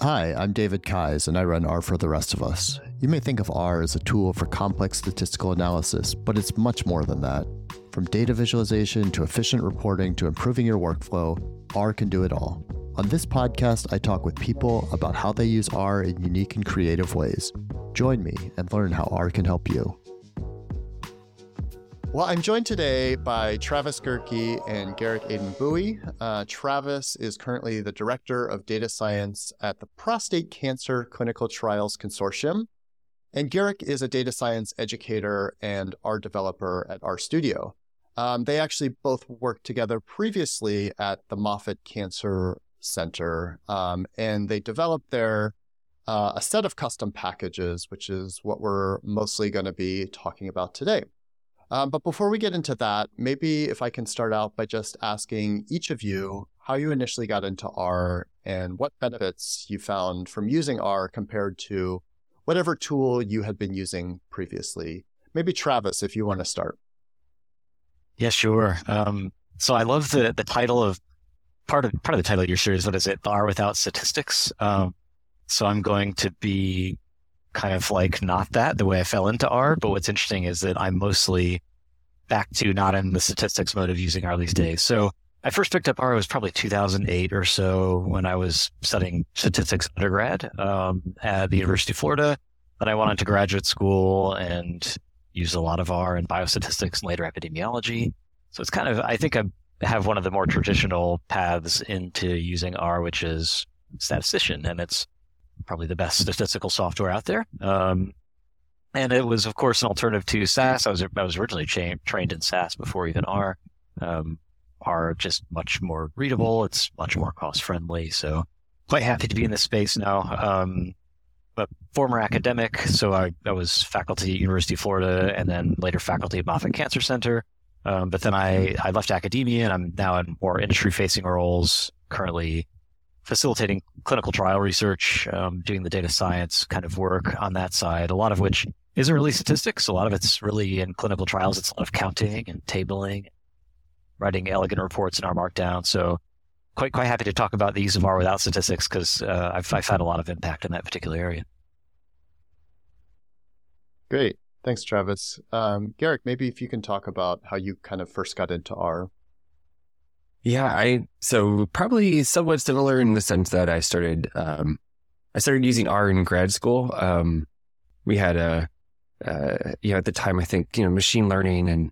Hi, I'm David Keyes, and I run R for the Rest of Us. You may think of R as a tool for complex statistical analysis, but it's much more than that. From data visualization to efficient reporting to improving your workflow, R can do it all. On this podcast, I talk with people about how they use R in unique and creative ways. Join me and learn how R can help you. Well, I'm joined today by Travis Gerke and Garrick Aden-Buie. Uh, Travis is currently the Director of Data Science at the Prostate Cancer Clinical Trials Consortium. And Garrick is a data science educator and R developer at RStudio. Um, they actually both worked together previously at the Moffitt Cancer Center, um, and they developed their uh, a set of custom packages, which is what we're mostly going to be talking about today. Um, but before we get into that, maybe if I can start out by just asking each of you how you initially got into R and what benefits you found from using R compared to whatever tool you had been using previously. Maybe Travis, if you want to start. Yeah, sure. Um, so I love the the title of part of part of the title of your series. What is it? R without statistics. Um, so I'm going to be kind of like not that the way I fell into R. But what's interesting is that I'm mostly back to not in the statistics mode of using R these days. So I first picked up R was probably 2008 or so when I was studying statistics undergrad um, at the University of Florida. Then I went on to graduate school and used a lot of R in biostatistics and later epidemiology. So it's kind of I think I have one of the more traditional paths into using R, which is statistician, and it's probably the best statistical software out there. Um, and it was, of course, an alternative to SAS. I was I was originally cha- trained in SAS before even R. Um, R just much more readable. It's much more cost friendly. So quite happy to be in this space now. Um, but former academic, so I, I was faculty at University of Florida and then later faculty at Moffitt Cancer Center. Um, but then I, I left academia and I'm now in more industry facing roles, currently facilitating clinical trial research, um, doing the data science kind of work on that side, a lot of which isn't really statistics. A lot of it's really in clinical trials. It's a lot of counting and tabling, writing elegant reports in R Markdown. So quite, quite happy to talk about the use of R without statistics because uh, I've, I've had a lot of impact in that particular area. Great. Thanks, Travis. Um, Garrick, maybe if you can talk about how you kind of first got into R. Yeah, I so probably somewhat similar in the sense that I started um, I started using R in grad school. Um, we had a uh, you know at the time I think you know machine learning and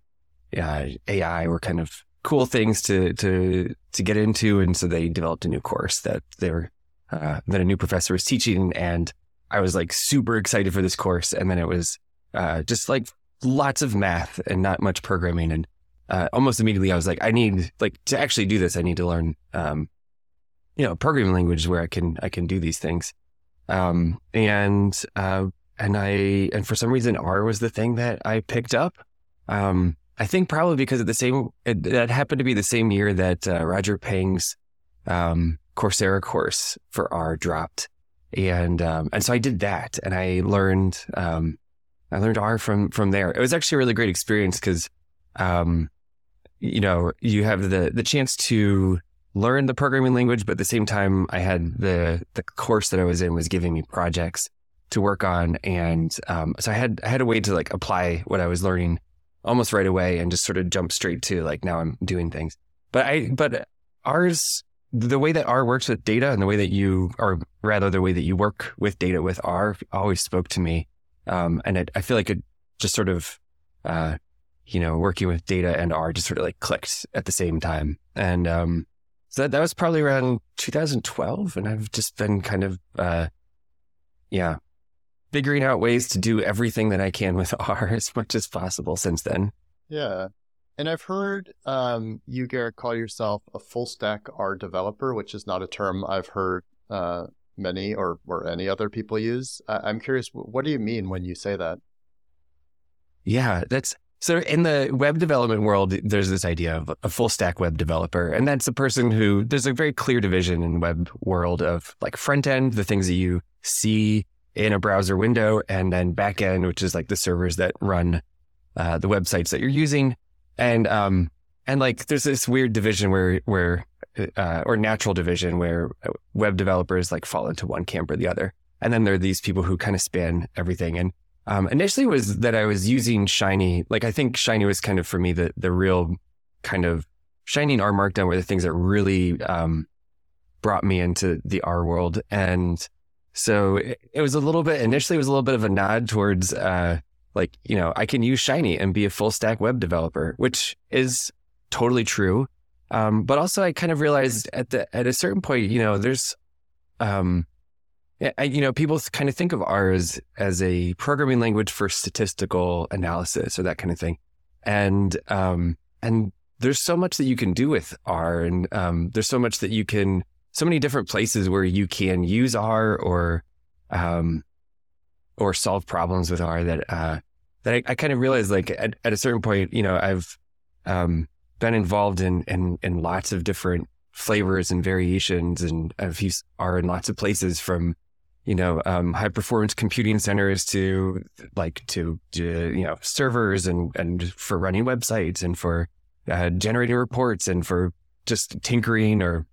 uh, AI were kind of cool things to to to get into, and so they developed a new course that they were uh, that a new professor was teaching, and I was like super excited for this course, and then it was uh, just like lots of math and not much programming, and uh, almost immediately I was like, I need like to actually do this. I need to learn, um, you know, programming language where I can I can do these things. Um, and uh, and I and for some reason R was the thing that I picked up. Um, I think probably because of the same it, that happened to be the same year that uh, Roger Peng's um, Coursera course for R dropped, and um, and so I did that, and I learned um, I learned R from from there. It was actually a really great experience because um, you know, you have the the chance to learn the programming language, but at the same time, I had the the course that I was in was giving me projects to work on, and um, so I had I had a way to like apply what I was learning almost right away and just sort of jump straight to like now I'm doing things. But I but ours the way that R works with data and the way that you or rather the way that you work with data with R always spoke to me, um, and it, I feel like it just sort of uh, you know, working with data and R just sort of like clicked at the same time. And um, so that, that was probably around 2012. And I've just been kind of, uh, yeah, figuring out ways to do everything that I can with R as much as possible since then. Yeah. And I've heard um, you, Garrick, call yourself a full stack R developer, which is not a term I've heard uh, many or, or any other people use. I- I'm curious, what do you mean when you say that? Yeah, that's so in the web development world, there's this idea of a full stack web developer. And that's a person who there's a very clear division in web world of like front end, the things that you see in a browser window, and then back end, which is like the servers that run uh, the websites that you're using. And um and like there's this weird division where where uh, or natural division where web developers like fall into one camp or the other. And then there are these people who kind of span everything. And um, initially was that I was using Shiny. Like I think Shiny was kind of for me the the real kind of Shiny and R Markdown were the things that really um, brought me into the R world. And so it, it, was a little bit initially it was a little bit of a nod towards uh, like you know I can use Shiny and be a full stack web developer, which is totally true. Um, but also I kind of realized at the at a certain point, you know, there's um, you know, people kind of think of R as, as a programming language for statistical analysis or that kind of thing. And, um, and there's so much that you can do with R and, um, there's so much that you can, so many different places where you can use R or, um, or solve problems with R that, uh, that I, I kind of realized like at, at, a certain point, you know, I've, um, been involved in, in, in lots of different flavors and variations and I've used R in lots of places from, you know, um, high performance computing centers to like to, to, you know, servers and, and for running websites and for uh, generating reports and for just tinkering or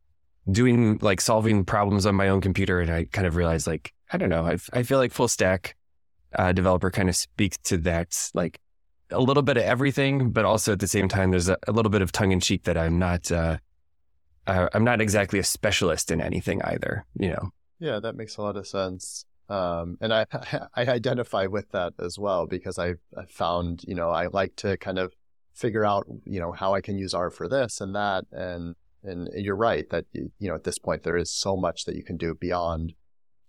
doing like solving problems on my own computer. And I kind of realized like, I don't know, I, I feel like full stack uh, developer kind of speaks to that, like a little bit of everything, but also at the same time, there's a, a little bit of tongue in cheek that I'm not, uh, uh, I'm not exactly a specialist in anything either, you know? Yeah, that makes a lot of sense. Um, and I I identify with that as well because I I found you know I like to kind of figure out you know how I can use R for this and that and and you're right that you know at this point there is so much that you can do beyond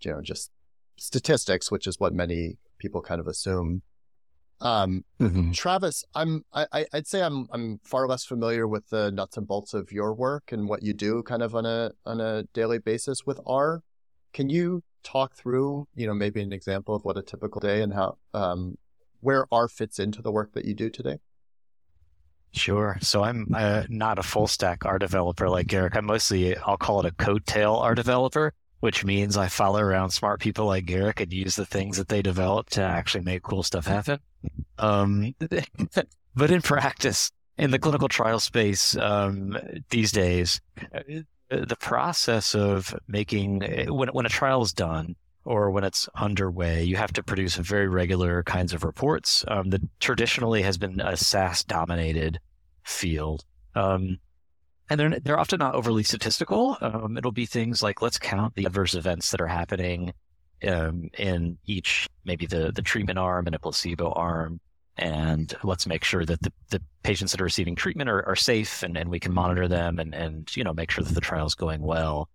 you know just statistics, which is what many people kind of assume. Um, mm-hmm. Travis, I'm I, I'd say I'm I'm far less familiar with the nuts and bolts of your work and what you do kind of on a on a daily basis with R. Can you talk through, you know, maybe an example of what a typical day and how um, where R fits into the work that you do today? Sure. So I'm uh, not a full stack R developer like Garrick. I'm mostly, I'll call it a coattail R developer, which means I follow around smart people like Garrick and use the things that they develop to actually make cool stuff happen. Um, but in practice, in the clinical trial space um, these days, uh, the process of making uh, when when a trial is done or when it's underway, you have to produce very regular kinds of reports. Um, that traditionally has been a SAS dominated field. Um, and they're, they're often not overly statistical. Um, it'll be things like let's count the adverse events that are happening um, in each, maybe the, the treatment arm and a placebo arm and let's make sure that the, the patients that are receiving treatment are, are safe and, and we can monitor them and, and you know make sure that the trial is going well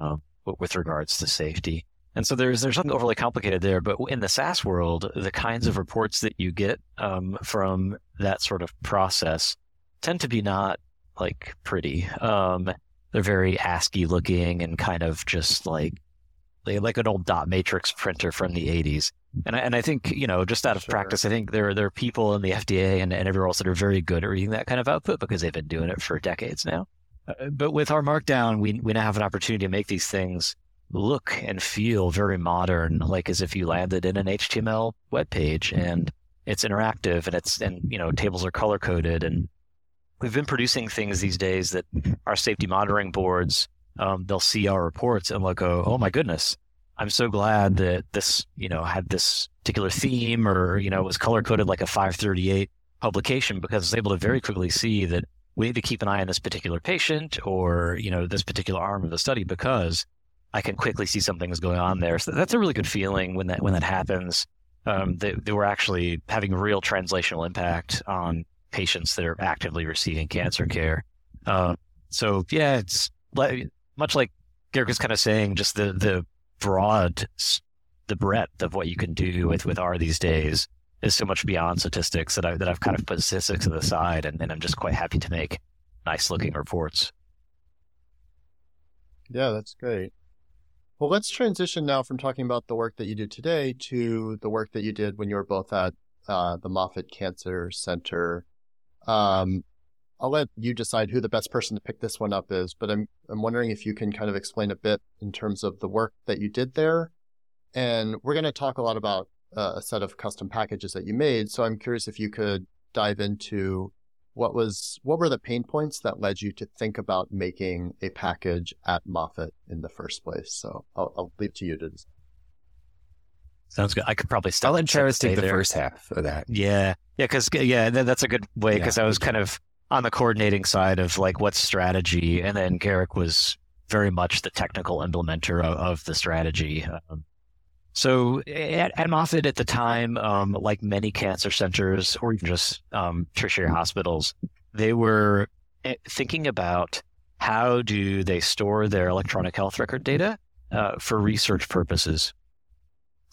um, with regards to safety. And so there's there's something overly complicated there, but in the SAS world, the kinds of reports that you get um, from that sort of process tend to be not like pretty. Um, they're very ASCII looking and kind of just like like an old dot matrix printer from the 80s. And I, and I think, you know, just out of sure. practice, I think there, there are people in the FDA and, and everywhere else that are very good at reading that kind of output because they've been doing it for decades now. Uh, but with R Markdown, we, we now have an opportunity to make these things look and feel very modern, like as if you landed in an HTML web page and it's interactive and it's, and, you know, tables are color coded. And we've been producing things these days that our safety monitoring boards, um, they'll see our reports and they'll go, oh my goodness, I'm so glad that this, you know, had this particular theme or, you know, was color coded like a 538 publication because I was able to very quickly see that we need to keep an eye on this particular patient or, you know, this particular arm of the study because I can quickly see something is going on there. So that's a really good feeling when that when that happens. Um, they were actually having real translational impact on patients that are actively receiving cancer care. Uh, so yeah, it's much like Garrick is kind of saying, just the the broad, the breadth of what you can do with, with R these days is so much beyond statistics that I that I've kind of put statistics to the side, and, and I'm just quite happy to make nice looking reports. Yeah, that's great. Well, let's transition now from talking about the work that you do today to the work that you did when you were both at uh, the Moffitt Cancer Center. Um, I'll let you decide who the best person to pick this one up is, but I'm I'm wondering if you can kind of explain a bit in terms of the work that you did there. And we're going to talk a lot about uh, a set of custom packages that you made. So I'm curious if you could dive into what was what were the pain points that led you to think about making a package at Moffitt in the first place? So I'll, I'll leave it to you to. Sounds good. I could probably start. I'll let Travis take the there. first half of that. Yeah, yeah, because yeah, that's a good way because yeah. I was kind of on the coordinating side of like what strategy, and then Garrick was very much the technical implementer of, of the strategy. Um, so at, at, Moffitt at the time, um, like many cancer centers or even just um, tertiary hospitals, they were eh, thinking about how do they store their electronic health record data uh, for research purposes.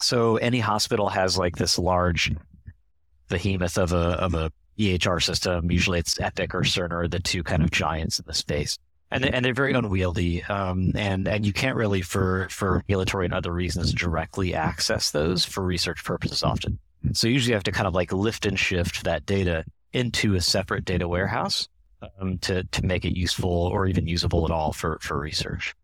So any hospital has like this large behemoth of a of a EHR system. Usually it's Epic or Cerner, the two kind of giants in the space and and they're very unwieldy. Um, and and you can't really, for for regulatory and other reasons, directly access those for research purposes often. So usually you have to kind of like lift and shift that data into a separate data warehouse um, to to make it useful or even usable at all for for research.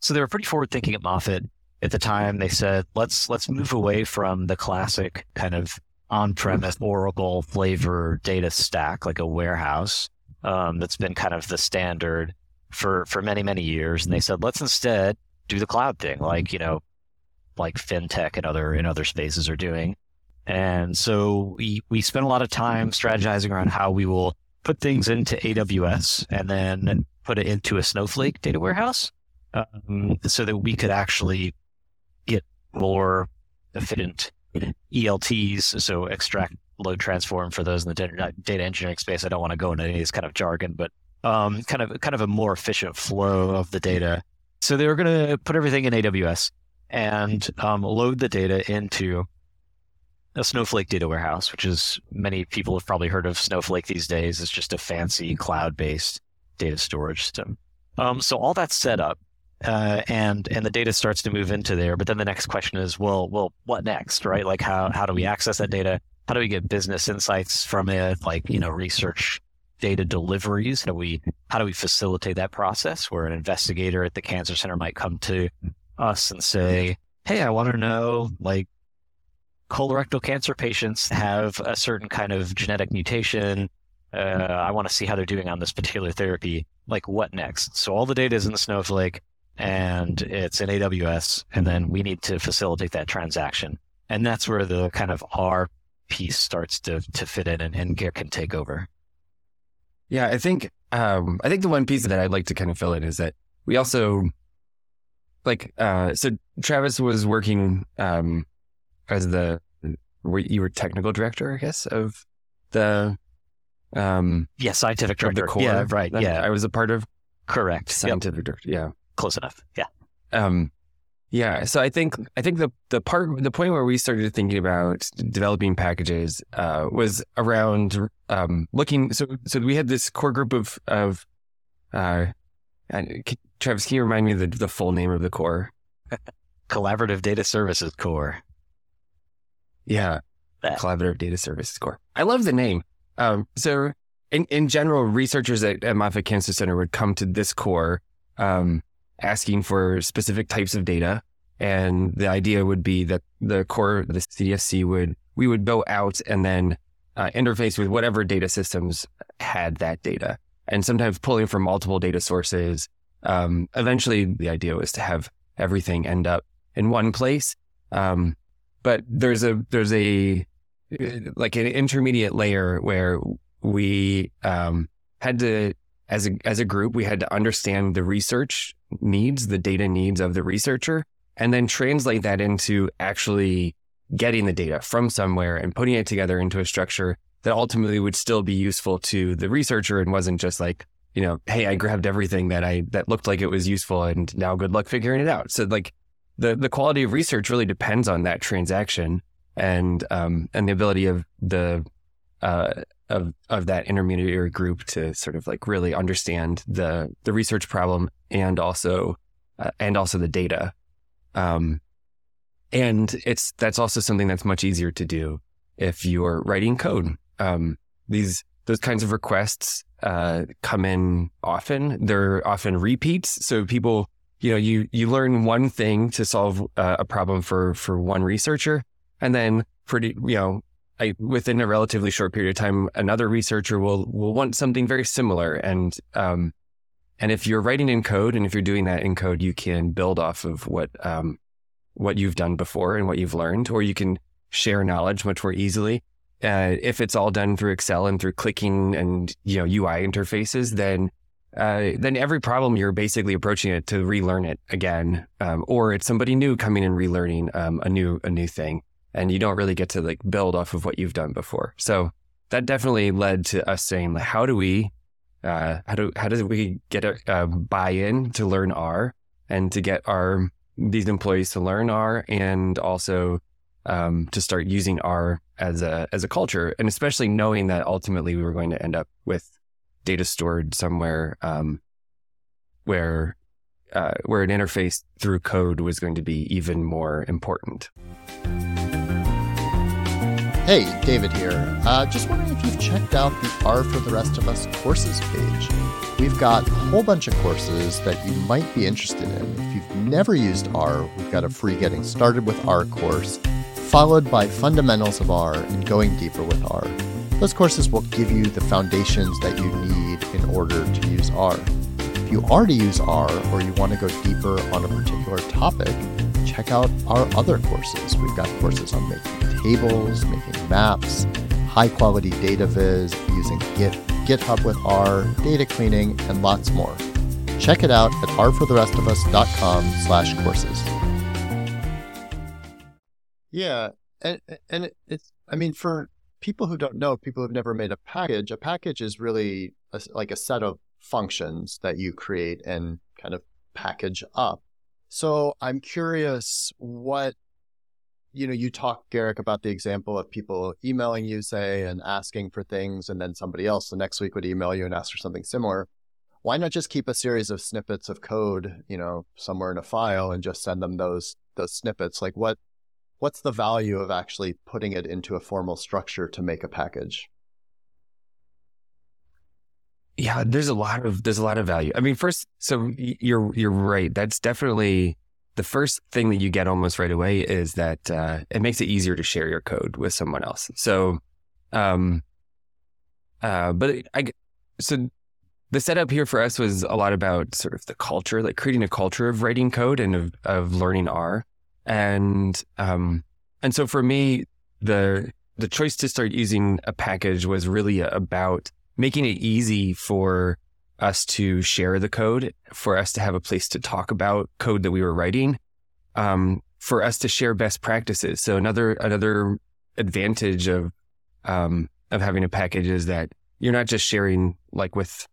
So they were pretty forward thinking at Moffitt at the time. They said let's let's move away from the classic kind of on-premise Oracle flavor data stack like a warehouse um, that's been kind of the standard for for many many years, and they said let's instead do the cloud thing, like you know, like fintech and other in other spaces are doing. And so we we spent a lot of time strategizing around how we will put things into AWS and then put it into a Snowflake data warehouse, um, so that we could actually get more efficient ELTs, so extract load transform for those in the data, data engineering space. I don't want to go into any of this kind of jargon, but um, kind of kind of a more efficient flow of the data. So they were going to put everything in AWS and um, load the data into a Snowflake data warehouse, which is many people have probably heard of Snowflake these days. It's just a fancy cloud-based data storage system. Um, so all that's set up, uh, and and the data starts to move into there. But then the next question is, well, well, what next, right? Like how how do we access that data? How do we get business insights from it? Like you know, research data deliveries? How do we how do we facilitate that process where an investigator at the cancer center might come to us and say, "Hey, I want to know like colorectal cancer patients have a certain kind of genetic mutation. Uh, I want to see how they're doing on this particular therapy. Like, what next?" So all the data is in the Snowflake and it's in AWS, and then we need to facilitate that transaction, and that's where the kind of R piece starts to to fit in, and, and Garrick take over. Yeah, I think um, I think the one piece that I'd like to kind of fill in is that we also like uh, so Travis was working um, as the you were technical director, I guess, of the um yeah scientific director. the core. Yeah, right. Yeah, I was a part of correct scientific yep. director. Yeah, close enough. Yeah. Um, yeah. So I think I think the the part the point where we started thinking about developing packages uh, was around um, looking. So so we had this core group of of uh, Travis. Can you remind me the the full name of the core? Collaborative Data Services Core. Yeah, that. Collaborative Data Services Core. I love the name. Um, so in in general, researchers at, at Moffitt Cancer Center would come to this core. Um, asking for specific types of data. And the idea would be that the core, the CDSC would, we would go out and then uh, interface with whatever data systems had that data. And sometimes pulling from multiple data sources. Um, eventually, the idea was to have everything end up in one place. Um, but there's a there's a like an intermediate layer where we um, had to as a as a group we had to understand the research needs, the data needs of the researcher, and then translate that into actually getting the data from somewhere and putting it together into a structure that ultimately would still be useful to the researcher and wasn't just like, you know, hey, I grabbed everything that I that looked like it was useful and now good luck figuring it out. So like the the quality of research really depends on that transaction and um and the ability of the uh of of that intermediary group to sort of like really understand the the research problem and also uh, and also the data. Um and it's that's also something that's much easier to do if you're writing code. Um these those kinds of requests uh come in often. They're often repeats. So people you know you you learn one thing to solve uh, a problem for for one researcher and then pretty you know I, within a relatively short period of time, another researcher will will want something very similar. And um, and if you're writing in code, and if you're doing that in code, you can build off of what um, what you've done before and what you've learned, or you can share knowledge much more easily. Uh, if it's all done through Excel and through clicking and you know UI interfaces, then uh, then every problem you're basically approaching it to relearn it again, um, or it's somebody new coming and relearning um, a new a new thing, and you don't really get to like build off of what you've done before. So that definitely led to us saying, like, how do we, uh, how do how do we get a, a buy-in to learn R and to get our these employees to learn R and also um, to start using R as a as a culture, and especially knowing that ultimately we were going to end up with data stored somewhere um, where uh, where an interface through code was going to be even more important. Hey, David here. Uh, just wondering if you've checked out the R for the Rest of Us courses page. We've got a whole bunch of courses that you might be interested in. If you've never used R, we've got a free Getting Started with R course, followed by Fundamentals of R and Going Deeper with R. Those courses will give you the foundations that you need in order to use R. If you already use R or you want to go deeper on a particular topic, check out our other courses. We've got courses on making tables, making maps, high quality data viz, using Git, GitHub with R, data cleaning, and lots more. Check it out at rfortherestofus.com slash courses. Yeah, and and it's I mean for people who don't know, people who've never made a package, a package is really a, like a set of functions that you create and kind of package up. So I'm curious what you know, you talk, Garrick, about the example of people emailing you, say, and asking for things, and then somebody else the next week would email you and ask for something similar. Why not just keep a series of snippets of code, you know, somewhere in a file and just send them those those snippets? Like what what's the value of actually putting it into a formal structure to make a package? Yeah, there's a lot of there's a lot of value. I mean, first, so you're you're right. That's definitely the first thing that you get almost right away is that uh, it makes it easier to share your code with someone else. So, um, uh, but I so the setup here for us was a lot about sort of the culture, like creating a culture of writing code and of, of learning R. And um, and so for me, the the choice to start using a package was really about making it easy for us to share the code, for us to have a place to talk about code that we were writing, um, for us to share best practices. So another another advantage of um, of having a package is that you're not just sharing like with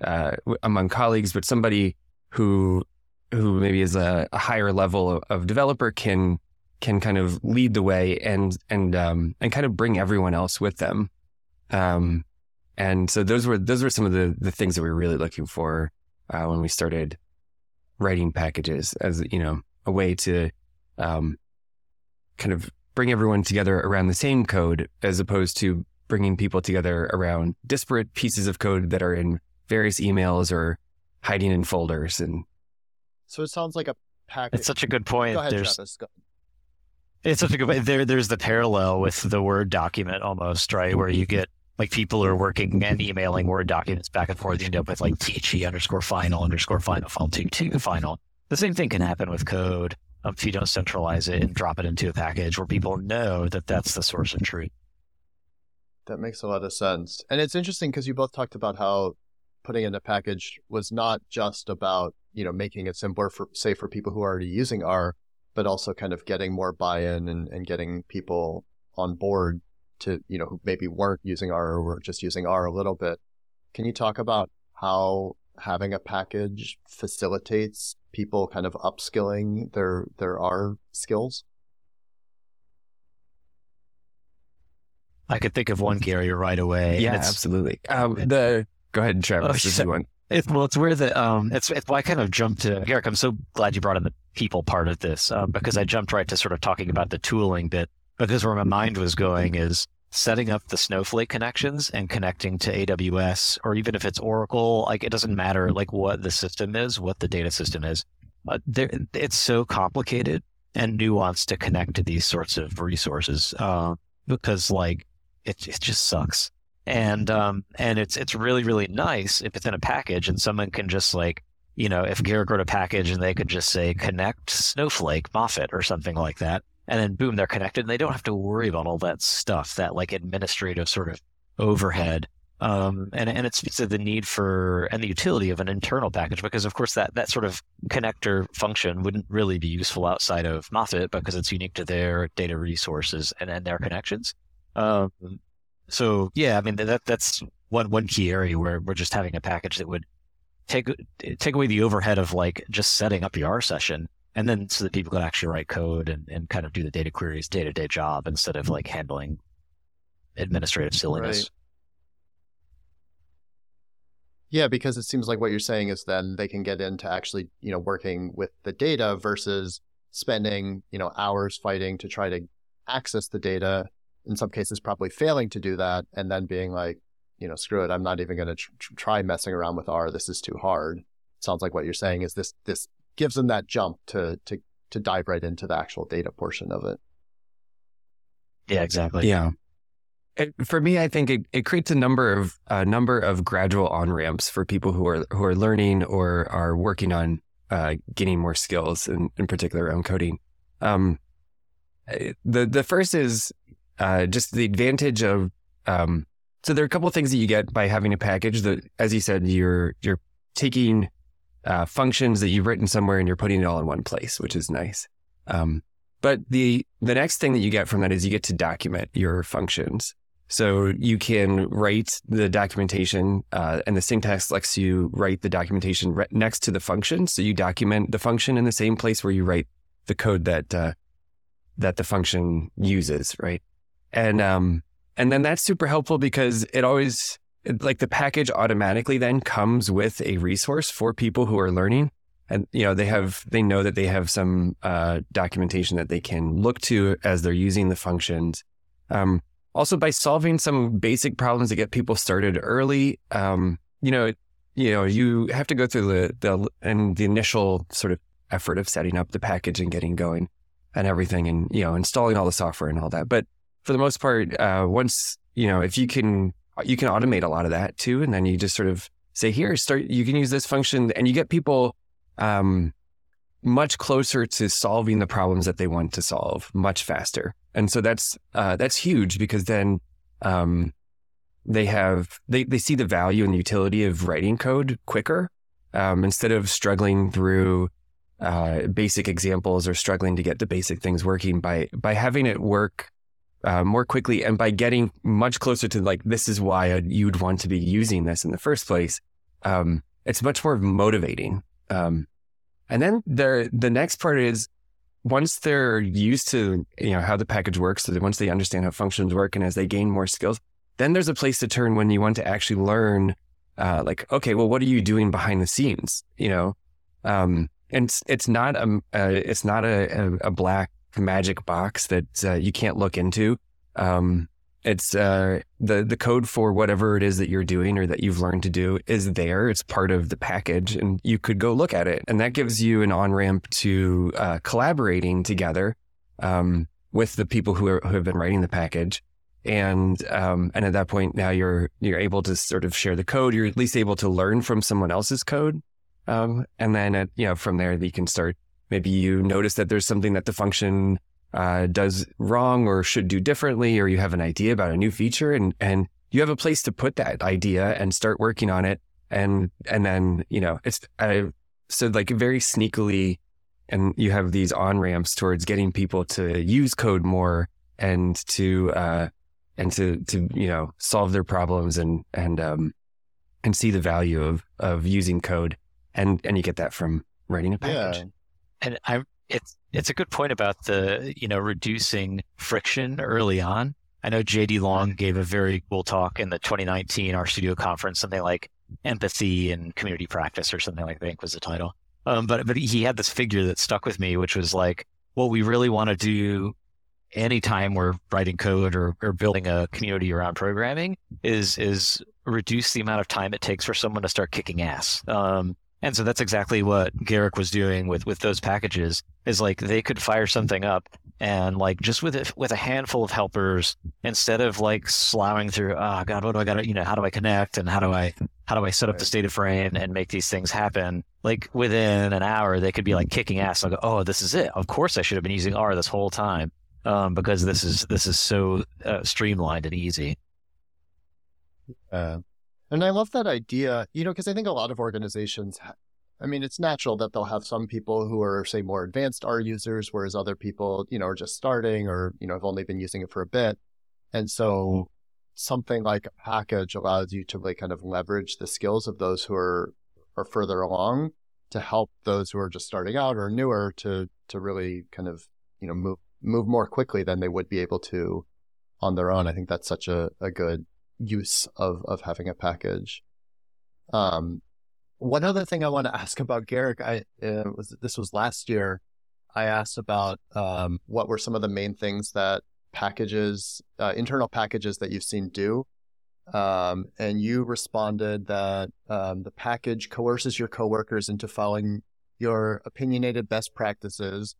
uh, among colleagues, but somebody who who maybe is a, a higher level of, of, developer can can kind of lead the way and and um, and kind of bring everyone else with them. Um, and so those were those were some of the the things that we were really looking for uh, when we started writing packages as you know a way to um, kind of bring everyone together around the same code as opposed to bringing people together around disparate pieces of code that are in various emails or hiding in folders and so it sounds like a package. It's such a good point. Go ahead, there's, Travis. Go. It's such a good point. There, there's the parallel with the Word document almost, right? Where you get like people are working and emailing Word documents back and forth. You end up with like THE underscore final underscore final file two two final. The same thing can happen with code um, if you don't centralize it and drop it into a package where people know that that's the source of truth. That makes a lot of sense. And it's interesting because you both talked about how putting in a package was not just about you know making it simpler for say for people who are already using R, but also kind of getting more buy-in and, and getting people on board to you know who maybe weren't using R or were just using R a little bit. Can you talk about how having a package facilitates people kind of upskilling their their R skills? I could think of one Garrick right away. Yeah, absolutely. Um, the go ahead, Travis. Oh, this one. It's, well, it's where the um, it's it's why I kind of jumped to Garrick. I'm so glad you brought in the people part of this um, because I jumped right to sort of talking about the tooling because where my mind was going is setting up the Snowflake connections and connecting to AWS or even if it's Oracle, like it doesn't matter like what the system is, what the data system is. Uh, it's so complicated and nuanced to connect to these sorts of resources. Uh, because like it it just sucks. And um and it's it's really really nice if it's in a package and someone can just like you know if Garrick wrote a package and they could just say connect Snowflake Moffitt or something like that and then boom they're connected and they don't have to worry about all that stuff that like administrative sort of overhead um, and, and it speaks to the need for and the utility of an internal package because, of course, that, that sort of connector function wouldn't really be useful outside of Moffitt because it's unique to their data resources and, and their connections. Um, so, yeah, I mean, that that's one, one key area where we're just having a package that would take take away the overhead of like just setting up your R session and then so that people can actually write code and, and kind of do the data queries day to day job instead of like handling administrative silliness. Right. Yeah, because it seems like what you're saying is then they can get into actually, you know, working with the data versus spending, you know, hours fighting to try to access the data. In some cases, probably failing to do that, and then being like, you know, screw it, I'm not even going to tr- try messing around with R. This is too hard. Sounds like what you're saying is this this gives them that jump to to to dive right into the actual data portion of it. Yeah, exactly. Yeah. It, for me, I think it, it creates a number of a number of gradual on ramps for people who are who are learning or are working on uh, getting more skills, in, in particular around coding. Um, the the first is uh, just the advantage of um, so there are a couple of things that you get by having a package that, as you said, you're you're taking uh, functions that you've written somewhere and you're putting it all in one place, which is nice. Um, but the the next thing that you get from that is you get to document your functions. So you can write the documentation, uh, and the syntax lets you write the documentation re- next to the function. So you document the function in the same place where you write the code that uh, that the function uses, right? And um, and then that's super helpful because it always like the package automatically then comes with a resource for people who are learning and you know they have they know that they have some uh, documentation that they can look to as they're using the functions um, also by solving some basic problems to get people started early. Um, you know, you know, you have to go through the the and the initial sort of effort of setting up the package and getting going and everything, and you know, installing all the software and all that. But for the most part, uh, once you know, if you can, you can automate a lot of that too, and then you just sort of say, here, start. You can use this function, and you get people. Um, much closer to solving the problems that they want to solve much faster. And so that's uh, that's huge because then um, they have they they see the value and utility of writing code quicker um, instead of struggling through uh, basic examples or struggling to get the basic things working by by having it work uh, more quickly and by getting much closer to like this is why you'd want to be using this in the first place. Um, it's much more motivating. Um, and then the the next part is once they're used to you know how the package works, so once they understand how functions work, and as they gain more skills, then there's a place to turn when you want to actually learn. Uh, like, okay, well, what are you doing behind the scenes? You know, um, and it's, it's not a uh, it's not a, a, a, black magic box that uh, you can't look into. Um, it's uh, the the code for whatever it is that you're doing or that you've learned to do is there. It's part of the package, and you could go look at it, and that gives you an on ramp to uh, collaborating together um, with the people who, are, who have been writing the package. And um, and at that point, now you're you're able to sort of share the code. You're at least able to learn from someone else's code, um, and then at, you know from there you can start. Maybe you notice that there's something that the function uh, does wrong or should do differently, or you have an idea about a new feature and, and you have a place to put that idea and start working on it. And, and then, you know, it's, uh, so like very sneakily, and you have these on ramps towards getting people to use code more and to, uh, and to, to, you know, solve their problems and, and, um, and see the value of, of using code. And, and you get that from writing a package. Yeah. And I it's it's a good point about the you know reducing friction early on. I know JD Long gave a very cool talk in the 2019 RStudio conference, something like empathy and community practice or something like that, was the title. Um, but but he had this figure that stuck with me, which was like, what we really want to do anytime we're writing code or, or building a community around programming is is reduce the amount of time it takes for someone to start kicking ass. Um, and so that's exactly what Garrick was doing with with those packages. Is like they could fire something up, and like just with it, with a handful of helpers, instead of like sloughing through, oh god, what do I got to, you know, how do I connect and how do I how do I set up the data frame and make these things happen? Like within an hour, they could be like kicking ass. Like, oh, this is it. Of course, I should have been using R this whole time um, because this is this is so uh, streamlined and easy. Uh, and I love that idea, you know, because I think a lot of organizations, I mean, it's natural that they'll have some people who are, say, more advanced R users, whereas other people, you know, are just starting or, you know, have only been using it for a bit. And so something like a package allows you to really kind of leverage the skills of those who are, are further along to help those who are just starting out or newer to, to really kind of, you know, move, move more quickly than they would be able to on their own. I think that's such a, a good use of of having a package. Um, one other thing I want to ask about Garrick, I uh, was this was last year. I asked about um, what were some of the main things that packages, uh, internal packages that you've seen do, um, and you responded that um, the package coerces your coworkers into following your opinionated best practices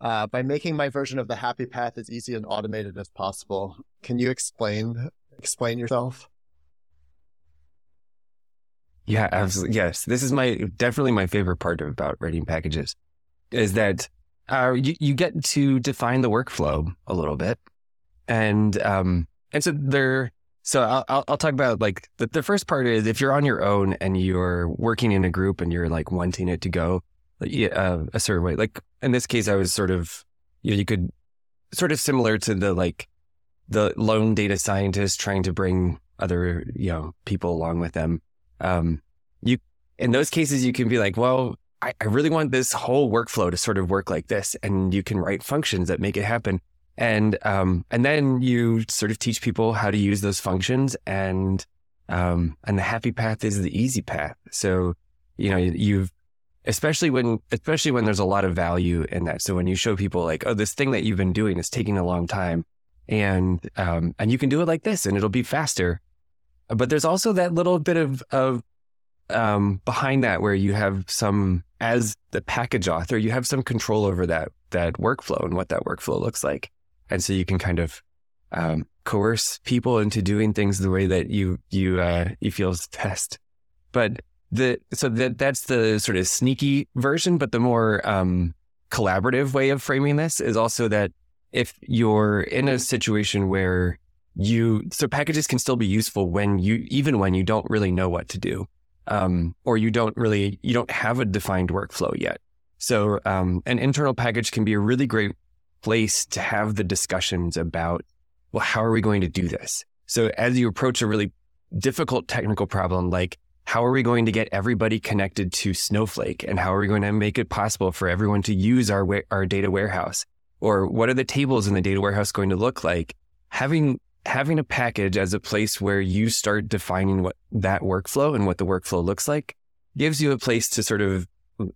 uh, by making my version of the happy path as easy and automated as possible. Can you explain explain yourself? Yeah, absolutely. Yes, this is my definitely my favorite part about writing packages is that uh, you you get to define the workflow a little bit, and um and so there. So I'll I'll, talk about like the, the first part is if you're on your own and you're working in a group and you're like wanting it to go uh, a certain way. Like in this case, I was sort of you know you could sort of similar to the like the lone data scientist trying to bring other you know people along with them. Um, you in those cases you can be like, well, I, I really want this whole workflow to sort of work like this, and you can write functions that make it happen. And um, and then you sort of teach people how to use those functions, and um, and the happy path is the easy path. So you know you've especially when especially when there's a lot of value in that. So when you show people like, oh, this thing that you've been doing is taking a long time, and um, and you can do it like this, and it'll be faster. But there's also that little bit of of um, behind that where you have some as the package author, you have some control over that that workflow and what that workflow looks like, and so you can kind of um, coerce people into doing things the way that you you uh, you feel is best. But the so that that's the sort of sneaky version, but the more um, collaborative way of framing this is also that if you're in a situation where you so packages can still be useful when you even when you don't really know what to do um, or you don't really you don't have a defined workflow yet. So um, an internal package can be a really great place to have the discussions about well how are we going to do this? So as you approach a really difficult technical problem like how are we going to get everybody connected to snowflake? And how are we going to make it possible for everyone to use our our data warehouse or what are the tables in the data warehouse going to look like? Having having a package as a place where you start defining what that workflow and what the workflow looks like gives you a place to sort of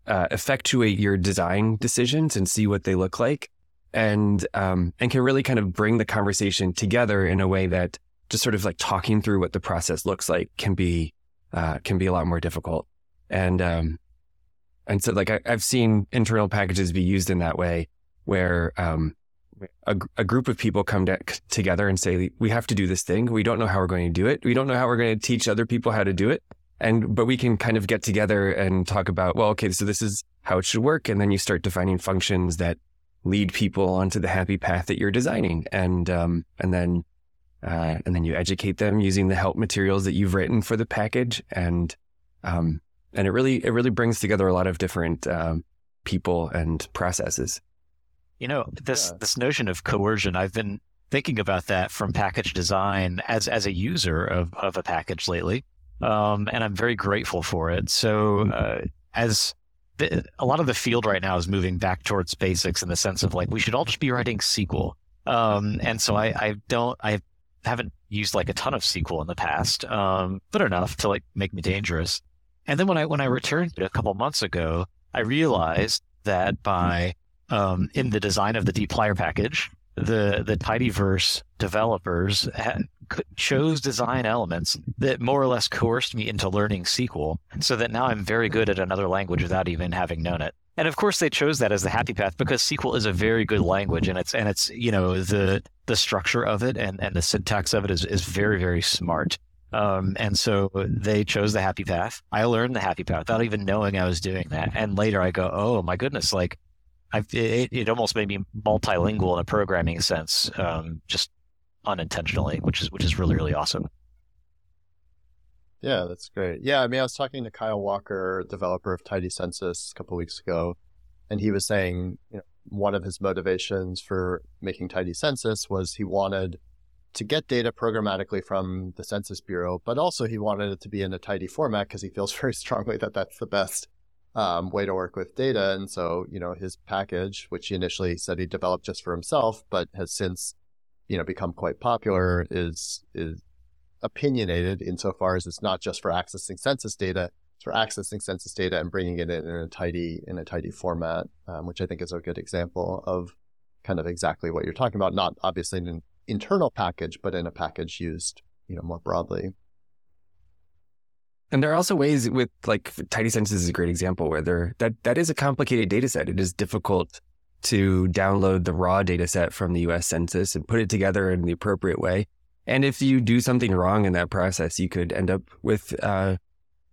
uh, effectuate your design decisions and see what they look like, and um, and can really kind of bring the conversation together in a way that just sort of like talking through what the process looks like can be uh, can be a lot more difficult. And um, and so like I, I've seen internal packages be used in that way where um, a, a, group of people come to, together and say, we have to do this thing. We don't know how we're going to do it. We don't know how we're going to teach other people how to do it. And, but we can kind of get together and talk about, well, okay, so this is how it should work. And then you start defining functions that lead people onto the happy path that you're designing. And, um, and then, uh, and then you educate them using the help materials that you've written for the package. And, um, and it really, it really brings together a lot of different, um, people and processes. You know, this yeah. this notion of coercion, I've been thinking about that from package design as as a user of, of a package lately. Um, and I'm very grateful for it. So uh, as the, a lot of the field right now is moving back towards basics in the sense of like we should all just be writing SQL. Um, and so I, I don't I haven't used like a ton of SQL in the past, um, but enough to like make me dangerous. And then when I when I returned a couple months ago, I realized that by um, in the design of the dplyr package, the the tidyverse developers had chose design elements that more or less coerced me into learning SQL so that now I'm very good at another language without even having known it. And of course they chose that as the happy path because SQL is a very good language and it's and it's you know the the structure of it and, and the syntax of it is, is very, very smart. Um, and so they chose the happy path. I learned the happy path without even knowing I was doing that. And later I go, oh my goodness, like I, it, it almost made me multilingual in a programming sense, um, just unintentionally, which is which is really really awesome. Yeah, that's great. Yeah, I mean, I was talking to Kyle Walker, developer of tidycensus, a couple weeks ago, and he was saying, you know, one of his motivations for making tidycensus was he wanted to get data programmatically from the Census Bureau, but also he wanted it to be in a tidy format because he feels very strongly that that's the best um, way to work with data. And so, you know, his package, which he initially said he developed just for himself, but has since, you know, become quite popular, is is opinionated insofar as it's not just for accessing census data, it's for accessing census data and bringing it in, in a tidy in a tidy format, um, which I think is a good example of kind of exactly what you're talking about. Not obviously in an internal package, but in a package used, you know, more broadly. And there are also ways with like tidycensus is a great example where there that that is a complicated data set. It is difficult to download the raw data set from the US Census and put it together in the appropriate way. And if you do something wrong in that process, you could end up with uh,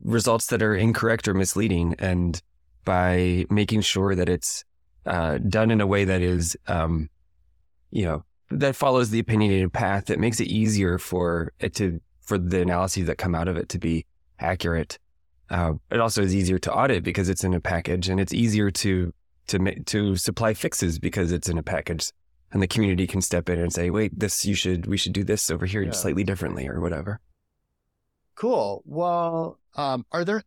results that are incorrect or misleading. And by making sure that it's uh, done in a way that is, um, you know, that follows the opinionated path, that makes it easier for it to for the analyses that come out of it to be accurate. Uh, it also is easier to audit because it's in a package, and it's easier to to to supply fixes because it's in a package, and the community can step in and say, "Wait, this you should we should do this over here yeah. slightly differently or whatever." Cool. Well, um, are there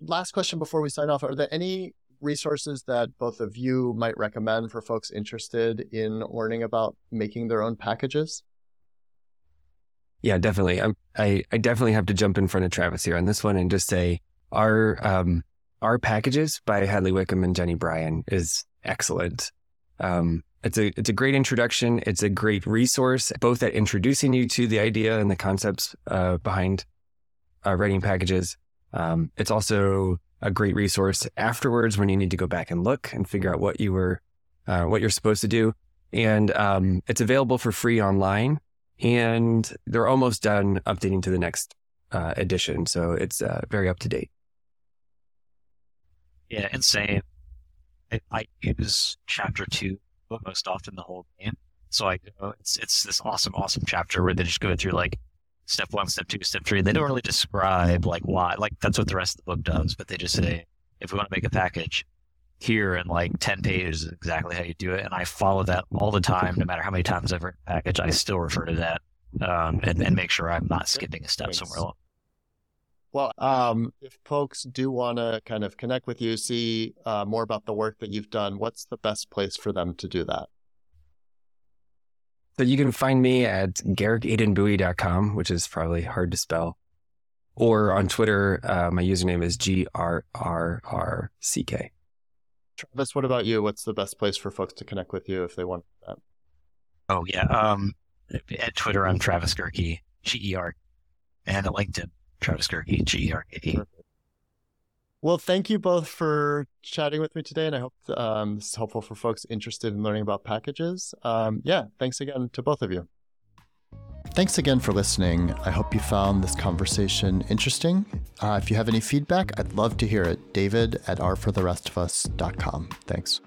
last question before we sign off? Are there any resources that both of you might recommend for folks interested in learning about making their own packages? Yeah, definitely. I'm, I I definitely have to jump in front of Travis here on this one and just say R um R Packages by Hadley Wickham and Jenny Bryan is excellent. Um, it's a it's a great introduction. It's a great resource, both at introducing you to the idea and the concepts uh, behind uh, writing packages. Um, it's also a great resource afterwards when you need to go back and look and figure out what you were uh, what you're supposed to do. And um, it's available for free online and they're almost done updating to the next uh, edition. So it's uh, very up to date. Yeah, insane. I, I use chapter two most often the whole game. So I go, it's it's this awesome, awesome chapter where they just go through like step one, step two, step three. They don't really describe like why, like that's what the rest of the book does, but they just say if we want to make a package, here in like 10 pages is exactly how you do it. And I follow that all the time, no matter how many times I've written a package, I still refer to that um, and, and make sure I'm not skipping a step Thanks. somewhere along. Well, um, if folks do want to kind of connect with you, see uh, more about the work that you've done, what's the best place for them to do that? So you can find me at garrickadenbuie.com, which is probably hard to spell. Or on Twitter, uh, my username is G R R R C K. Travis, what about you? What's the best place for folks to connect with you if they want that? Oh yeah, um, at Twitter I'm Travis Gerke, G E R, and at LinkedIn Travis Gerke, G E R K E. Well, thank you both for chatting with me today, and I hope um, this is helpful for folks interested in learning about packages. Um, yeah, thanks again to both of you. Thanks again for listening. I hope you found this conversation interesting. Uh, if you have any feedback, I'd love to hear it. David at rfortherestofus.com. Thanks.